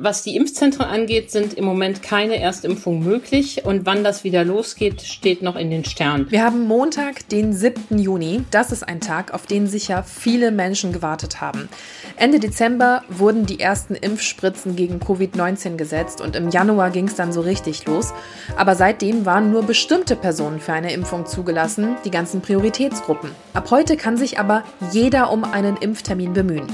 Was die Impfzentren angeht, sind im Moment keine Erstimpfungen möglich und wann das wieder losgeht, steht noch in den Sternen. Wir haben Montag, den 7. Juni. Das ist ein Tag, auf den sicher viele Menschen gewartet haben. Ende Dezember wurden die ersten Impfspritzen gegen Covid-19 gesetzt und im Januar ging es dann so richtig los. Aber seitdem waren nur bestimmte Personen für eine Impfung zugelassen, die ganzen Prioritätsgruppen. Ab heute kann sich aber jeder um einen Impftermin bemühen.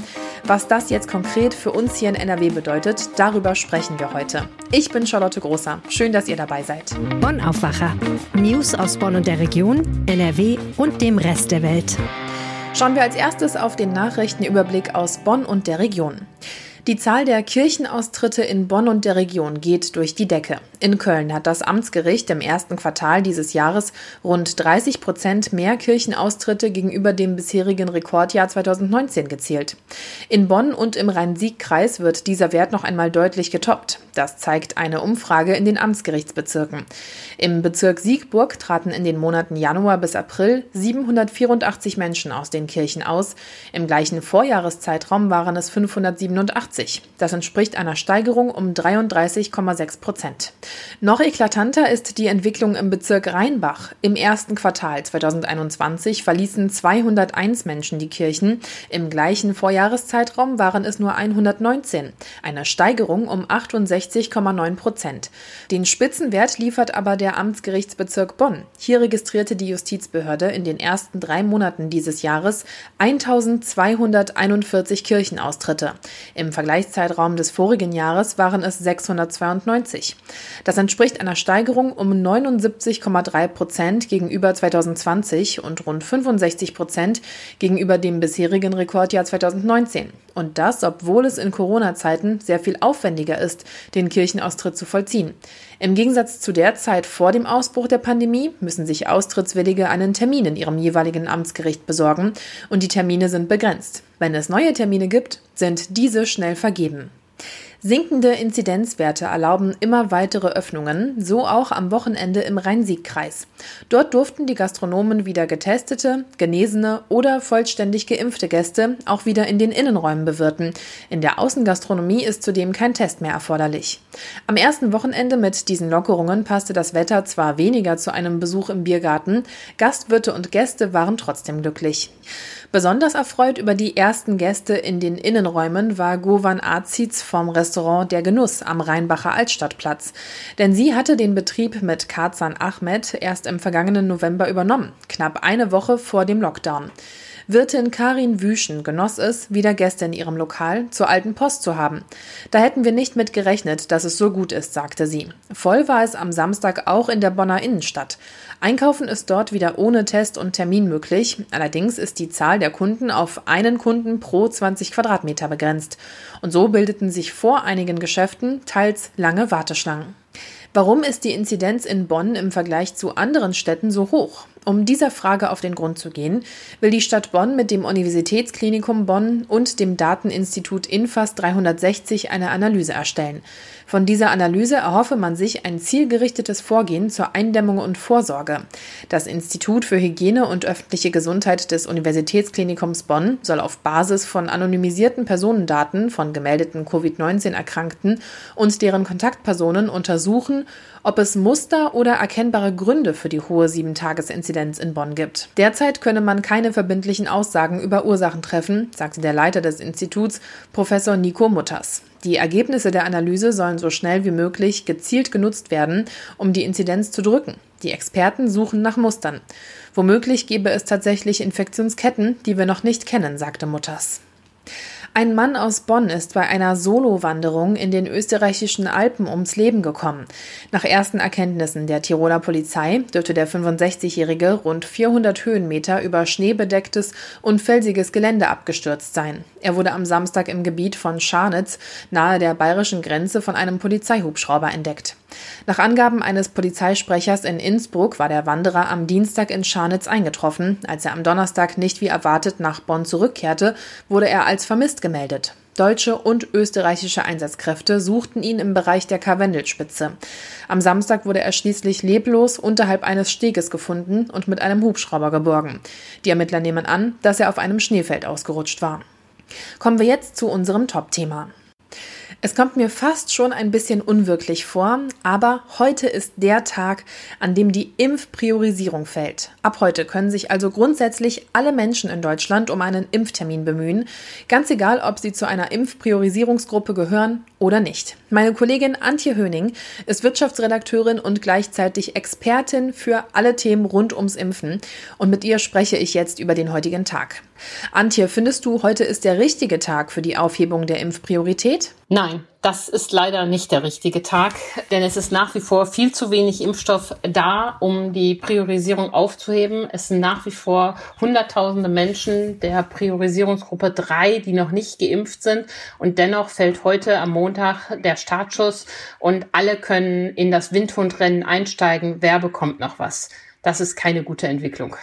Was das jetzt konkret für uns hier in NRW bedeutet, darüber sprechen wir heute. Ich bin Charlotte Großer. Schön, dass ihr dabei seid. Bonn Aufwacher. News aus Bonn und der Region, NRW und dem Rest der Welt. Schauen wir als erstes auf den Nachrichtenüberblick aus Bonn und der Region. Die Zahl der Kirchenaustritte in Bonn und der Region geht durch die Decke. In Köln hat das Amtsgericht im ersten Quartal dieses Jahres rund 30 Prozent mehr Kirchenaustritte gegenüber dem bisherigen Rekordjahr 2019 gezielt. In Bonn und im Rhein-Sieg-Kreis wird dieser Wert noch einmal deutlich getoppt. Das zeigt eine Umfrage in den Amtsgerichtsbezirken. Im Bezirk Siegburg traten in den Monaten Januar bis April 784 Menschen aus den Kirchen aus. Im gleichen Vorjahreszeitraum waren es 587. Das entspricht einer Steigerung um 33,6 Prozent. Noch eklatanter ist die Entwicklung im Bezirk Rheinbach. Im ersten Quartal 2021 verließen 201 Menschen die Kirchen. Im gleichen Vorjahreszeitraum waren es nur 119. Eine Steigerung um 68,9 Prozent. Den Spitzenwert liefert aber der Amtsgerichtsbezirk Bonn. Hier registrierte die Justizbehörde in den ersten drei Monaten dieses Jahres 1241 Kirchenaustritte. Im Vergleichszeitraum des vorigen Jahres waren es 692. Das entspricht einer Steigerung um 79,3 Prozent gegenüber 2020 und rund 65 Prozent gegenüber dem bisherigen Rekordjahr 2019. Und das, obwohl es in Corona-Zeiten sehr viel aufwendiger ist, den Kirchenaustritt zu vollziehen. Im Gegensatz zu der Zeit vor dem Ausbruch der Pandemie müssen sich Austrittswillige einen Termin in ihrem jeweiligen Amtsgericht besorgen und die Termine sind begrenzt. Wenn es neue Termine gibt, sind diese schnell vergeben. Sinkende Inzidenzwerte erlauben immer weitere Öffnungen, so auch am Wochenende im Rhein-Sieg-Kreis. Dort durften die Gastronomen wieder getestete, genesene oder vollständig geimpfte Gäste auch wieder in den Innenräumen bewirten. In der Außengastronomie ist zudem kein Test mehr erforderlich. Am ersten Wochenende mit diesen Lockerungen passte das Wetter zwar weniger zu einem Besuch im Biergarten, Gastwirte und Gäste waren trotzdem glücklich. Besonders erfreut über die ersten Gäste in den Innenräumen war Govan Aziz vom Restaurant Der Genuss am Rheinbacher Altstadtplatz. Denn sie hatte den Betrieb mit Kazan Ahmed erst im vergangenen November übernommen, knapp eine Woche vor dem Lockdown. Wirtin Karin Wüschen genoss es, wieder Gäste in ihrem Lokal zur alten Post zu haben. Da hätten wir nicht mit gerechnet, dass es so gut ist, sagte sie. Voll war es am Samstag auch in der Bonner Innenstadt. Einkaufen ist dort wieder ohne Test und Termin möglich. Allerdings ist die Zahl der Kunden auf einen Kunden pro 20 Quadratmeter begrenzt. Und so bildeten sich vor einigen Geschäften teils lange Warteschlangen. Warum ist die Inzidenz in Bonn im Vergleich zu anderen Städten so hoch? Um dieser Frage auf den Grund zu gehen, will die Stadt Bonn mit dem Universitätsklinikum Bonn und dem Dateninstitut Infas 360 eine Analyse erstellen. Von dieser Analyse erhoffe man sich ein zielgerichtetes Vorgehen zur Eindämmung und Vorsorge. Das Institut für Hygiene und öffentliche Gesundheit des Universitätsklinikums Bonn soll auf Basis von anonymisierten Personendaten von gemeldeten Covid-19-Erkrankten und deren Kontaktpersonen untersuchen, ob es Muster oder erkennbare Gründe für die hohe 7-Tages-Inzidenz in Bonn gibt. Derzeit könne man keine verbindlichen Aussagen über Ursachen treffen, sagte der Leiter des Instituts, Professor Nico Mutters. Die Ergebnisse der Analyse sollen so schnell wie möglich gezielt genutzt werden, um die Inzidenz zu drücken. Die Experten suchen nach Mustern. Womöglich gebe es tatsächlich Infektionsketten, die wir noch nicht kennen, sagte Mutters. Ein Mann aus Bonn ist bei einer Solo-Wanderung in den österreichischen Alpen ums Leben gekommen. Nach ersten Erkenntnissen der Tiroler Polizei dürfte der 65-Jährige rund 400 Höhenmeter über schneebedecktes und felsiges Gelände abgestürzt sein. Er wurde am Samstag im Gebiet von Scharnitz nahe der bayerischen Grenze von einem Polizeihubschrauber entdeckt. Nach Angaben eines Polizeisprechers in Innsbruck war der Wanderer am Dienstag in Scharnitz eingetroffen. Als er am Donnerstag nicht wie erwartet nach Bonn zurückkehrte, wurde er als vermisst gemeldet. Deutsche und österreichische Einsatzkräfte suchten ihn im Bereich der Karwendelspitze. Am Samstag wurde er schließlich leblos unterhalb eines Steges gefunden und mit einem Hubschrauber geborgen. Die Ermittler nehmen an, dass er auf einem Schneefeld ausgerutscht war. Kommen wir jetzt zu unserem Top-Thema. Es kommt mir fast schon ein bisschen unwirklich vor, aber heute ist der Tag, an dem die Impfpriorisierung fällt. Ab heute können sich also grundsätzlich alle Menschen in Deutschland um einen Impftermin bemühen, ganz egal, ob sie zu einer Impfpriorisierungsgruppe gehören oder nicht. Meine Kollegin Antje Höning ist Wirtschaftsredakteurin und gleichzeitig Expertin für alle Themen rund ums Impfen und mit ihr spreche ich jetzt über den heutigen Tag. Antje, findest du, heute ist der richtige Tag für die Aufhebung der Impfpriorität? Nein, das ist leider nicht der richtige Tag, denn es ist nach wie vor viel zu wenig Impfstoff da, um die Priorisierung aufzuheben. Es sind nach wie vor Hunderttausende Menschen der Priorisierungsgruppe 3, die noch nicht geimpft sind. Und dennoch fällt heute am Montag der Startschuss und alle können in das Windhundrennen einsteigen. Wer bekommt noch was? Das ist keine gute Entwicklung.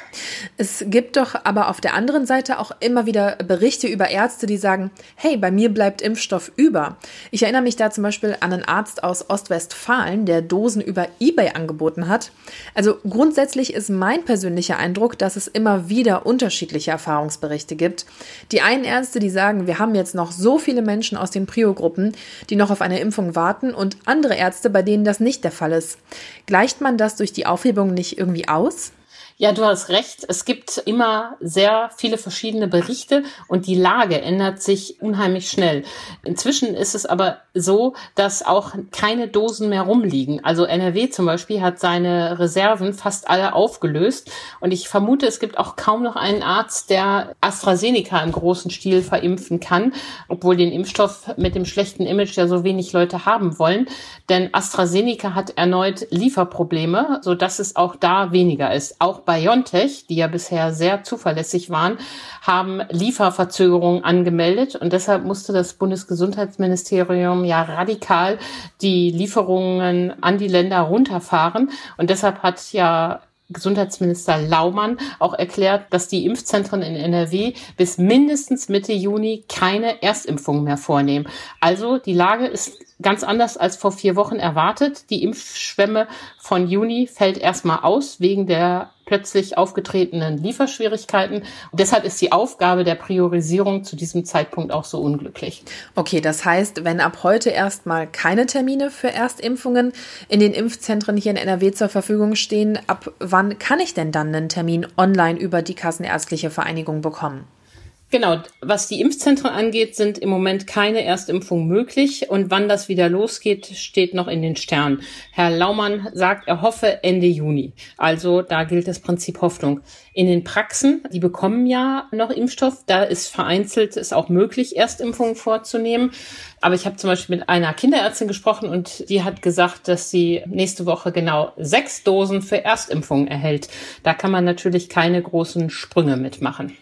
Es gibt doch aber auf der anderen Seite auch immer wieder Berichte über Ärzte, die sagen, hey, bei mir bleibt Impfstoff über. Ich erinnere mich da zum Beispiel an einen Arzt aus Ostwestfalen, der Dosen über eBay angeboten hat. Also grundsätzlich ist mein persönlicher Eindruck, dass es immer wieder unterschiedliche Erfahrungsberichte gibt. Die einen Ärzte, die sagen, wir haben jetzt noch so viele Menschen aus den Prio-Gruppen, die noch auf eine Impfung warten und andere Ärzte, bei denen das nicht der Fall ist. Gleicht man das durch die Aufhebung nicht irgendwie aus? Ja, du hast recht. Es gibt immer sehr viele verschiedene Berichte und die Lage ändert sich unheimlich schnell. Inzwischen ist es aber so, dass auch keine Dosen mehr rumliegen. Also NRW zum Beispiel hat seine Reserven fast alle aufgelöst und ich vermute, es gibt auch kaum noch einen Arzt, der AstraZeneca im großen Stil verimpfen kann, obwohl den Impfstoff mit dem schlechten Image ja so wenig Leute haben wollen. Denn AstraZeneca hat erneut Lieferprobleme, so dass es auch da weniger ist. Auch BioNTech, die ja bisher sehr zuverlässig waren, haben Lieferverzögerungen angemeldet und deshalb musste das Bundesgesundheitsministerium ja radikal die Lieferungen an die Länder runterfahren und deshalb hat ja Gesundheitsminister Laumann auch erklärt, dass die Impfzentren in NRW bis mindestens Mitte Juni keine Erstimpfungen mehr vornehmen. Also die Lage ist ganz anders als vor vier Wochen erwartet. Die Impfschwemme von Juni fällt erstmal aus wegen der plötzlich aufgetretenen Lieferschwierigkeiten. Und deshalb ist die Aufgabe der Priorisierung zu diesem Zeitpunkt auch so unglücklich. Okay, das heißt, wenn ab heute erstmal keine Termine für Erstimpfungen in den Impfzentren hier in NRW zur Verfügung stehen, ab wann kann ich denn dann einen Termin online über die Kassenärztliche Vereinigung bekommen? Genau, was die Impfzentren angeht, sind im Moment keine Erstimpfungen möglich und wann das wieder losgeht, steht noch in den Sternen. Herr Laumann sagt, er hoffe Ende Juni. Also da gilt das Prinzip Hoffnung. In den Praxen, die bekommen ja noch Impfstoff, da ist vereinzelt ist auch möglich, Erstimpfungen vorzunehmen. Aber ich habe zum Beispiel mit einer Kinderärztin gesprochen und die hat gesagt, dass sie nächste Woche genau sechs Dosen für Erstimpfungen erhält. Da kann man natürlich keine großen Sprünge mitmachen.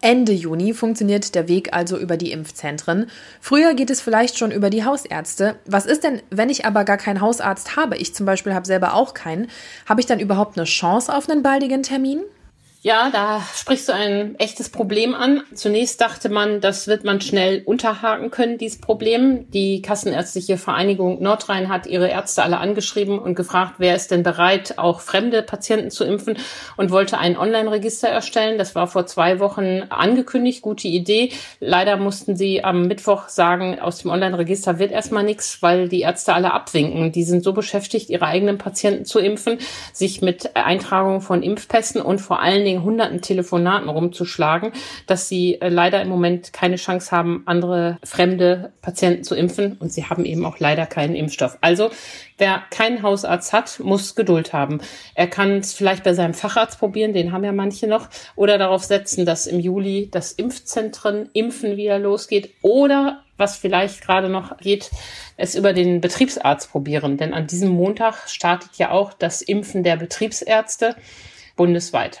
Ende Juni funktioniert der Weg also über die Impfzentren. Früher geht es vielleicht schon über die Hausärzte. Was ist denn, wenn ich aber gar keinen Hausarzt habe? Ich zum Beispiel habe selber auch keinen. Habe ich dann überhaupt eine Chance auf einen baldigen Termin? Ja, da sprichst du ein echtes Problem an. Zunächst dachte man, das wird man schnell unterhaken können, dieses Problem. Die Kassenärztliche Vereinigung Nordrhein hat ihre Ärzte alle angeschrieben und gefragt, wer ist denn bereit, auch fremde Patienten zu impfen und wollte ein Online-Register erstellen. Das war vor zwei Wochen angekündigt, gute Idee. Leider mussten sie am Mittwoch sagen, aus dem Online-Register wird erstmal nichts, weil die Ärzte alle abwinken. Die sind so beschäftigt, ihre eigenen Patienten zu impfen, sich mit Eintragung von Impfpässen und vor allen Dingen hunderten Telefonaten rumzuschlagen, dass sie äh, leider im Moment keine Chance haben, andere fremde Patienten zu impfen. Und sie haben eben auch leider keinen Impfstoff. Also wer keinen Hausarzt hat, muss Geduld haben. Er kann es vielleicht bei seinem Facharzt probieren, den haben ja manche noch, oder darauf setzen, dass im Juli das Impfzentren Impfen wieder losgeht oder was vielleicht gerade noch geht, es über den Betriebsarzt probieren. Denn an diesem Montag startet ja auch das Impfen der Betriebsärzte bundesweit.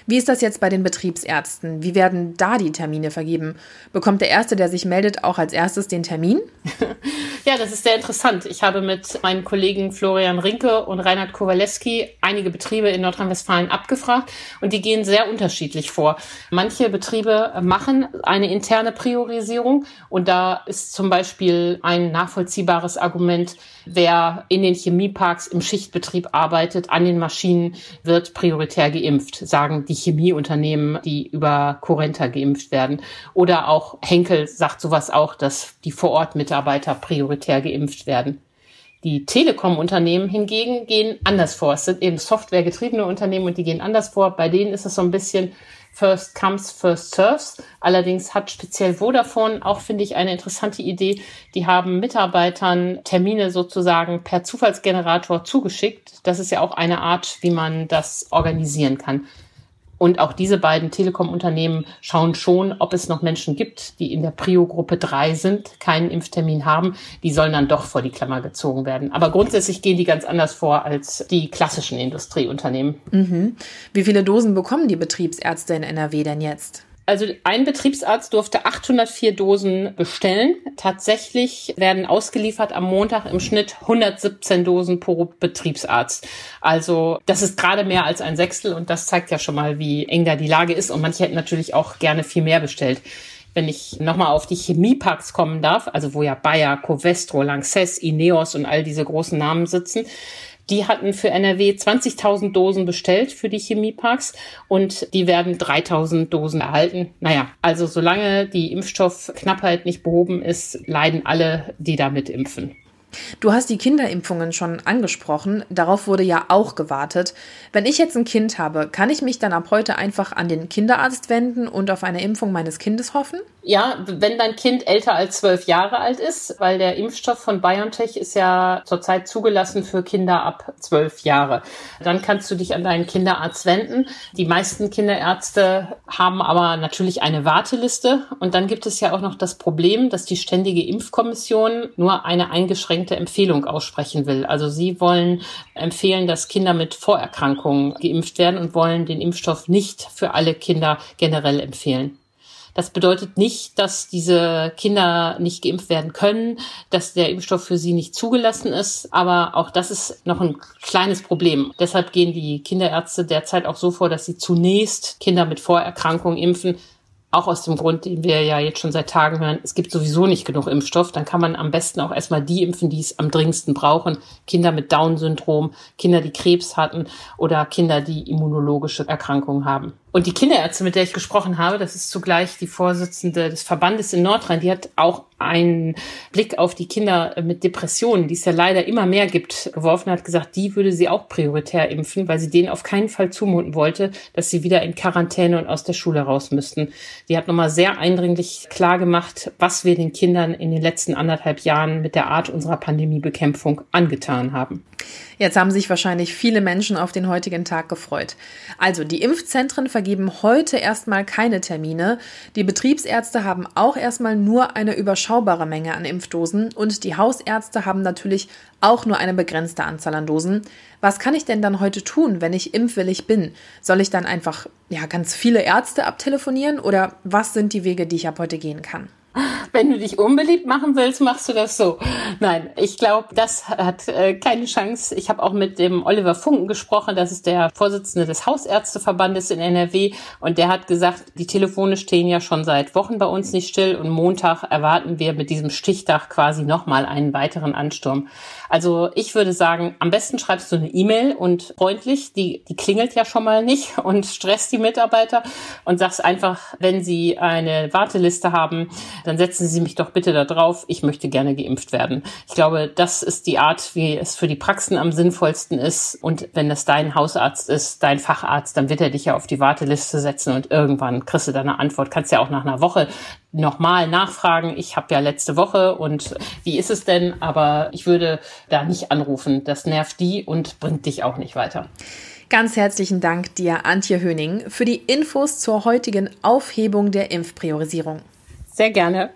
Wie ist das jetzt bei den Betriebsärzten? Wie werden da die Termine vergeben? Bekommt der Erste, der sich meldet, auch als erstes den Termin? ja, das ist sehr interessant. Ich habe mit meinen Kollegen Florian Rinke und Reinhard Kowaleski einige Betriebe in Nordrhein-Westfalen abgefragt und die gehen sehr unterschiedlich vor. Manche Betriebe machen eine interne Priorisierung und da ist zum Beispiel ein nachvollziehbares Argument, wer in den Chemieparks im Schichtbetrieb arbeitet, an den Maschinen, wird prioritär geimpft, sagen die Chemieunternehmen, die über Corenta geimpft werden. Oder auch Henkel sagt sowas auch, dass die Vorortmitarbeiter prioritär geimpft werden. Die Telekom-Unternehmen hingegen gehen anders vor. Es sind eben softwaregetriebene Unternehmen und die gehen anders vor. Bei denen ist es so ein bisschen First Comes, First Serves. Allerdings hat speziell Vodafone auch, finde ich, eine interessante Idee. Die haben Mitarbeitern Termine sozusagen per Zufallsgenerator zugeschickt. Das ist ja auch eine Art, wie man das organisieren kann. Und auch diese beiden Telekom-Unternehmen schauen schon, ob es noch Menschen gibt, die in der Prio-Gruppe 3 sind, keinen Impftermin haben. Die sollen dann doch vor die Klammer gezogen werden. Aber grundsätzlich gehen die ganz anders vor als die klassischen Industrieunternehmen. Mhm. Wie viele Dosen bekommen die Betriebsärzte in NRW denn jetzt? Also ein Betriebsarzt durfte 804 Dosen bestellen. Tatsächlich werden ausgeliefert am Montag im Schnitt 117 Dosen pro Betriebsarzt. Also das ist gerade mehr als ein Sechstel und das zeigt ja schon mal, wie eng da die Lage ist. Und manche hätten natürlich auch gerne viel mehr bestellt wenn ich nochmal auf die Chemiepacks kommen darf, also wo ja Bayer, Covestro, Lanxess, Ineos und all diese großen Namen sitzen, die hatten für NRW 20.000 Dosen bestellt für die Chemieparks und die werden 3.000 Dosen erhalten. Naja, also solange die Impfstoffknappheit nicht behoben ist, leiden alle, die damit impfen. Du hast die Kinderimpfungen schon angesprochen. Darauf wurde ja auch gewartet. Wenn ich jetzt ein Kind habe, kann ich mich dann ab heute einfach an den Kinderarzt wenden und auf eine Impfung meines Kindes hoffen? Ja, wenn dein Kind älter als zwölf Jahre alt ist, weil der Impfstoff von BioNTech ist ja zurzeit zugelassen für Kinder ab zwölf Jahre. Dann kannst du dich an deinen Kinderarzt wenden. Die meisten Kinderärzte haben aber natürlich eine Warteliste. Und dann gibt es ja auch noch das Problem, dass die Ständige Impfkommission nur eine eingeschränkte Empfehlung aussprechen will. Also sie wollen empfehlen, dass Kinder mit Vorerkrankungen geimpft werden und wollen den Impfstoff nicht für alle Kinder generell empfehlen. Das bedeutet nicht, dass diese Kinder nicht geimpft werden können, dass der Impfstoff für sie nicht zugelassen ist. Aber auch das ist noch ein kleines Problem. Deshalb gehen die Kinderärzte derzeit auch so vor, dass sie zunächst Kinder mit Vorerkrankungen impfen, auch aus dem Grund, den wir ja jetzt schon seit Tagen hören, es gibt sowieso nicht genug Impfstoff, dann kann man am besten auch erstmal die impfen, die es am dringendsten brauchen. Kinder mit Down-Syndrom, Kinder, die Krebs hatten oder Kinder, die immunologische Erkrankungen haben. Und die Kinderärztin, mit der ich gesprochen habe, das ist zugleich die Vorsitzende des Verbandes in Nordrhein, die hat auch einen Blick auf die Kinder mit Depressionen, die es ja leider immer mehr gibt, geworfen, hat gesagt, die würde sie auch prioritär impfen, weil sie denen auf keinen Fall zumuten wollte, dass sie wieder in Quarantäne und aus der Schule raus müssten. Die hat nochmal sehr eindringlich klar gemacht, was wir den Kindern in den letzten anderthalb Jahren mit der Art unserer Pandemiebekämpfung angetan haben. Jetzt haben sich wahrscheinlich viele Menschen auf den heutigen Tag gefreut. Also, die Impfzentren vergeben heute erstmal keine Termine. Die Betriebsärzte haben auch erstmal nur eine überschaubare Menge an Impfdosen und die Hausärzte haben natürlich auch nur eine begrenzte Anzahl an Dosen. Was kann ich denn dann heute tun, wenn ich impfwillig bin? Soll ich dann einfach ja ganz viele Ärzte abtelefonieren oder was sind die Wege, die ich ab heute gehen kann? Wenn du dich unbeliebt machen willst, machst du das so. Nein, ich glaube, das hat äh, keine Chance. Ich habe auch mit dem Oliver Funken gesprochen, das ist der Vorsitzende des Hausärzteverbandes in NRW und der hat gesagt, die Telefone stehen ja schon seit Wochen bei uns nicht still und Montag erwarten wir mit diesem Stichtag quasi nochmal einen weiteren Ansturm. Also ich würde sagen, am besten schreibst du eine E-Mail und freundlich, die, die klingelt ja schon mal nicht und stresst die Mitarbeiter und sagst einfach, wenn sie eine Warteliste haben, dann setzen Sie mich doch bitte da drauf, ich möchte gerne geimpft werden. Ich glaube, das ist die Art, wie es für die Praxen am sinnvollsten ist. Und wenn das dein Hausarzt ist, dein Facharzt, dann wird er dich ja auf die Warteliste setzen und irgendwann kriegst du deine Antwort. Kannst ja auch nach einer Woche nochmal nachfragen. Ich habe ja letzte Woche und wie ist es denn? Aber ich würde da nicht anrufen. Das nervt die und bringt dich auch nicht weiter. Ganz herzlichen Dank dir, Antje Höning, für die Infos zur heutigen Aufhebung der Impfpriorisierung. Sehr gerne.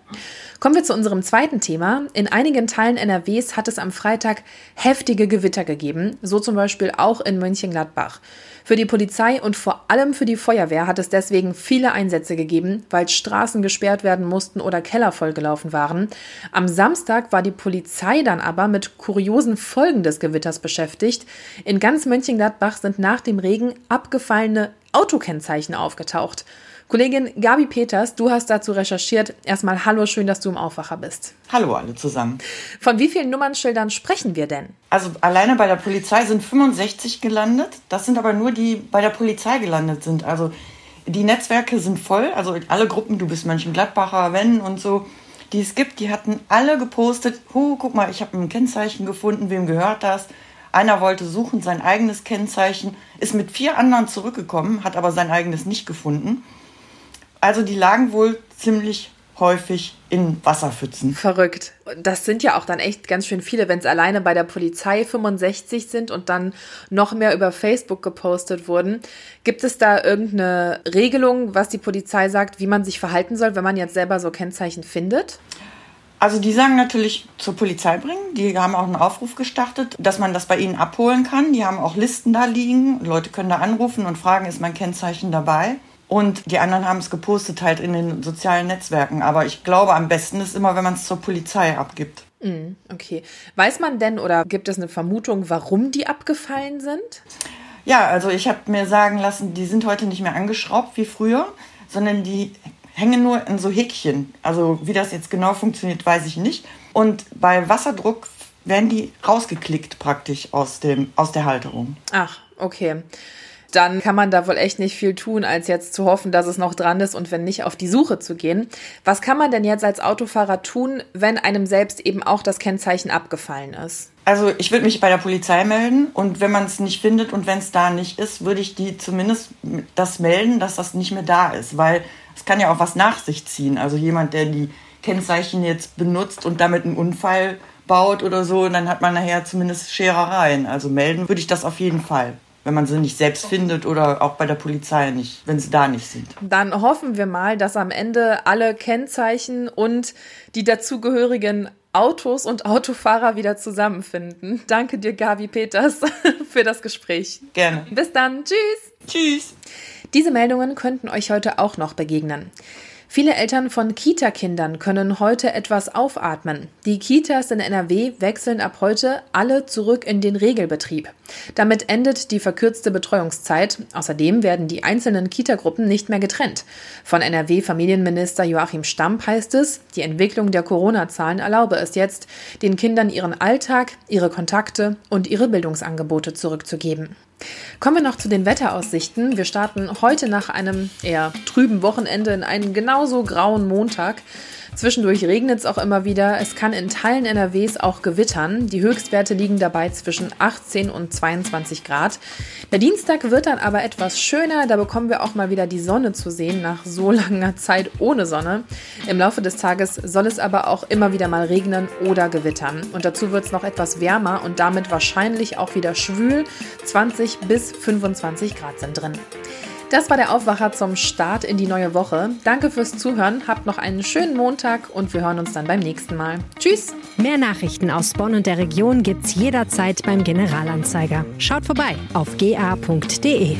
Kommen wir zu unserem zweiten Thema. In einigen Teilen NRWs hat es am Freitag heftige Gewitter gegeben, so zum Beispiel auch in Mönchengladbach. Für die Polizei und vor allem für die Feuerwehr hat es deswegen viele Einsätze gegeben, weil Straßen gesperrt werden mussten oder Keller vollgelaufen waren. Am Samstag war die Polizei dann aber mit kuriosen Folgen des Gewitters beschäftigt. In ganz Mönchengladbach sind nach dem Regen abgefallene Autokennzeichen aufgetaucht. Kollegin Gabi Peters, du hast dazu recherchiert. Erstmal hallo, schön, dass du im Aufwacher bist. Hallo alle zusammen. Von wie vielen Nummernschildern sprechen wir denn? Also alleine bei der Polizei sind 65 gelandet. Das sind aber nur die bei der Polizei gelandet sind. Also die Netzwerke sind voll. Also alle Gruppen, du bist Mönchengladbacher, Wenn und so, die es gibt, die hatten alle gepostet, oh, guck mal, ich habe ein Kennzeichen gefunden, wem gehört das? Einer wollte suchen sein eigenes Kennzeichen, ist mit vier anderen zurückgekommen, hat aber sein eigenes nicht gefunden. Also die lagen wohl ziemlich häufig in Wasserpfützen. Verrückt. Das sind ja auch dann echt ganz schön viele, wenn es alleine bei der Polizei 65 sind und dann noch mehr über Facebook gepostet wurden. Gibt es da irgendeine Regelung, was die Polizei sagt, wie man sich verhalten soll, wenn man jetzt selber so Kennzeichen findet? Also die sagen natürlich zur Polizei bringen. Die haben auch einen Aufruf gestartet, dass man das bei ihnen abholen kann. Die haben auch Listen da liegen. Leute können da anrufen und fragen, ist mein Kennzeichen dabei? Und die anderen haben es gepostet halt in den sozialen Netzwerken. Aber ich glaube, am besten ist immer, wenn man es zur Polizei abgibt. Mm, okay. Weiß man denn oder gibt es eine Vermutung, warum die abgefallen sind? Ja, also ich habe mir sagen lassen, die sind heute nicht mehr angeschraubt wie früher, sondern die hängen nur in so Häkchen. Also wie das jetzt genau funktioniert, weiß ich nicht. Und bei Wasserdruck werden die rausgeklickt praktisch aus, dem, aus der Halterung. Ach, okay dann kann man da wohl echt nicht viel tun, als jetzt zu hoffen, dass es noch dran ist und wenn nicht, auf die Suche zu gehen. Was kann man denn jetzt als Autofahrer tun, wenn einem selbst eben auch das Kennzeichen abgefallen ist? Also ich würde mich bei der Polizei melden und wenn man es nicht findet und wenn es da nicht ist, würde ich die zumindest das melden, dass das nicht mehr da ist, weil es kann ja auch was nach sich ziehen. Also jemand, der die Kennzeichen jetzt benutzt und damit einen Unfall baut oder so, und dann hat man nachher zumindest Scherereien. Also melden würde ich das auf jeden Fall wenn man sie nicht selbst findet oder auch bei der Polizei nicht, wenn sie da nicht sind. Dann hoffen wir mal, dass am Ende alle Kennzeichen und die dazugehörigen Autos und Autofahrer wieder zusammenfinden. Danke dir, Gabi Peters, für das Gespräch. Gerne. Bis dann. Tschüss. Tschüss. Diese Meldungen könnten euch heute auch noch begegnen. Viele Eltern von Kita-Kindern können heute etwas aufatmen. Die Kitas in NRW wechseln ab heute alle zurück in den Regelbetrieb. Damit endet die verkürzte Betreuungszeit. Außerdem werden die einzelnen Kitagruppen nicht mehr getrennt. Von NRW-Familienminister Joachim Stamp heißt es, die Entwicklung der Corona-Zahlen erlaube es jetzt, den Kindern ihren Alltag, ihre Kontakte und ihre Bildungsangebote zurückzugeben. Kommen wir noch zu den Wetteraussichten. Wir starten heute nach einem eher trüben Wochenende in einen genauso grauen Montag. Zwischendurch regnet es auch immer wieder. Es kann in Teilen NRWs auch gewittern. Die Höchstwerte liegen dabei zwischen 18 und 22 Grad. Der Dienstag wird dann aber etwas schöner. Da bekommen wir auch mal wieder die Sonne zu sehen nach so langer Zeit ohne Sonne. Im Laufe des Tages soll es aber auch immer wieder mal regnen oder gewittern. Und dazu wird es noch etwas wärmer und damit wahrscheinlich auch wieder schwül. 20 bis 25 Grad sind drin. Das war der Aufwacher zum Start in die neue Woche. Danke fürs Zuhören, habt noch einen schönen Montag und wir hören uns dann beim nächsten Mal. Tschüss! Mehr Nachrichten aus Bonn und der Region gibt's jederzeit beim Generalanzeiger. Schaut vorbei auf ga.de.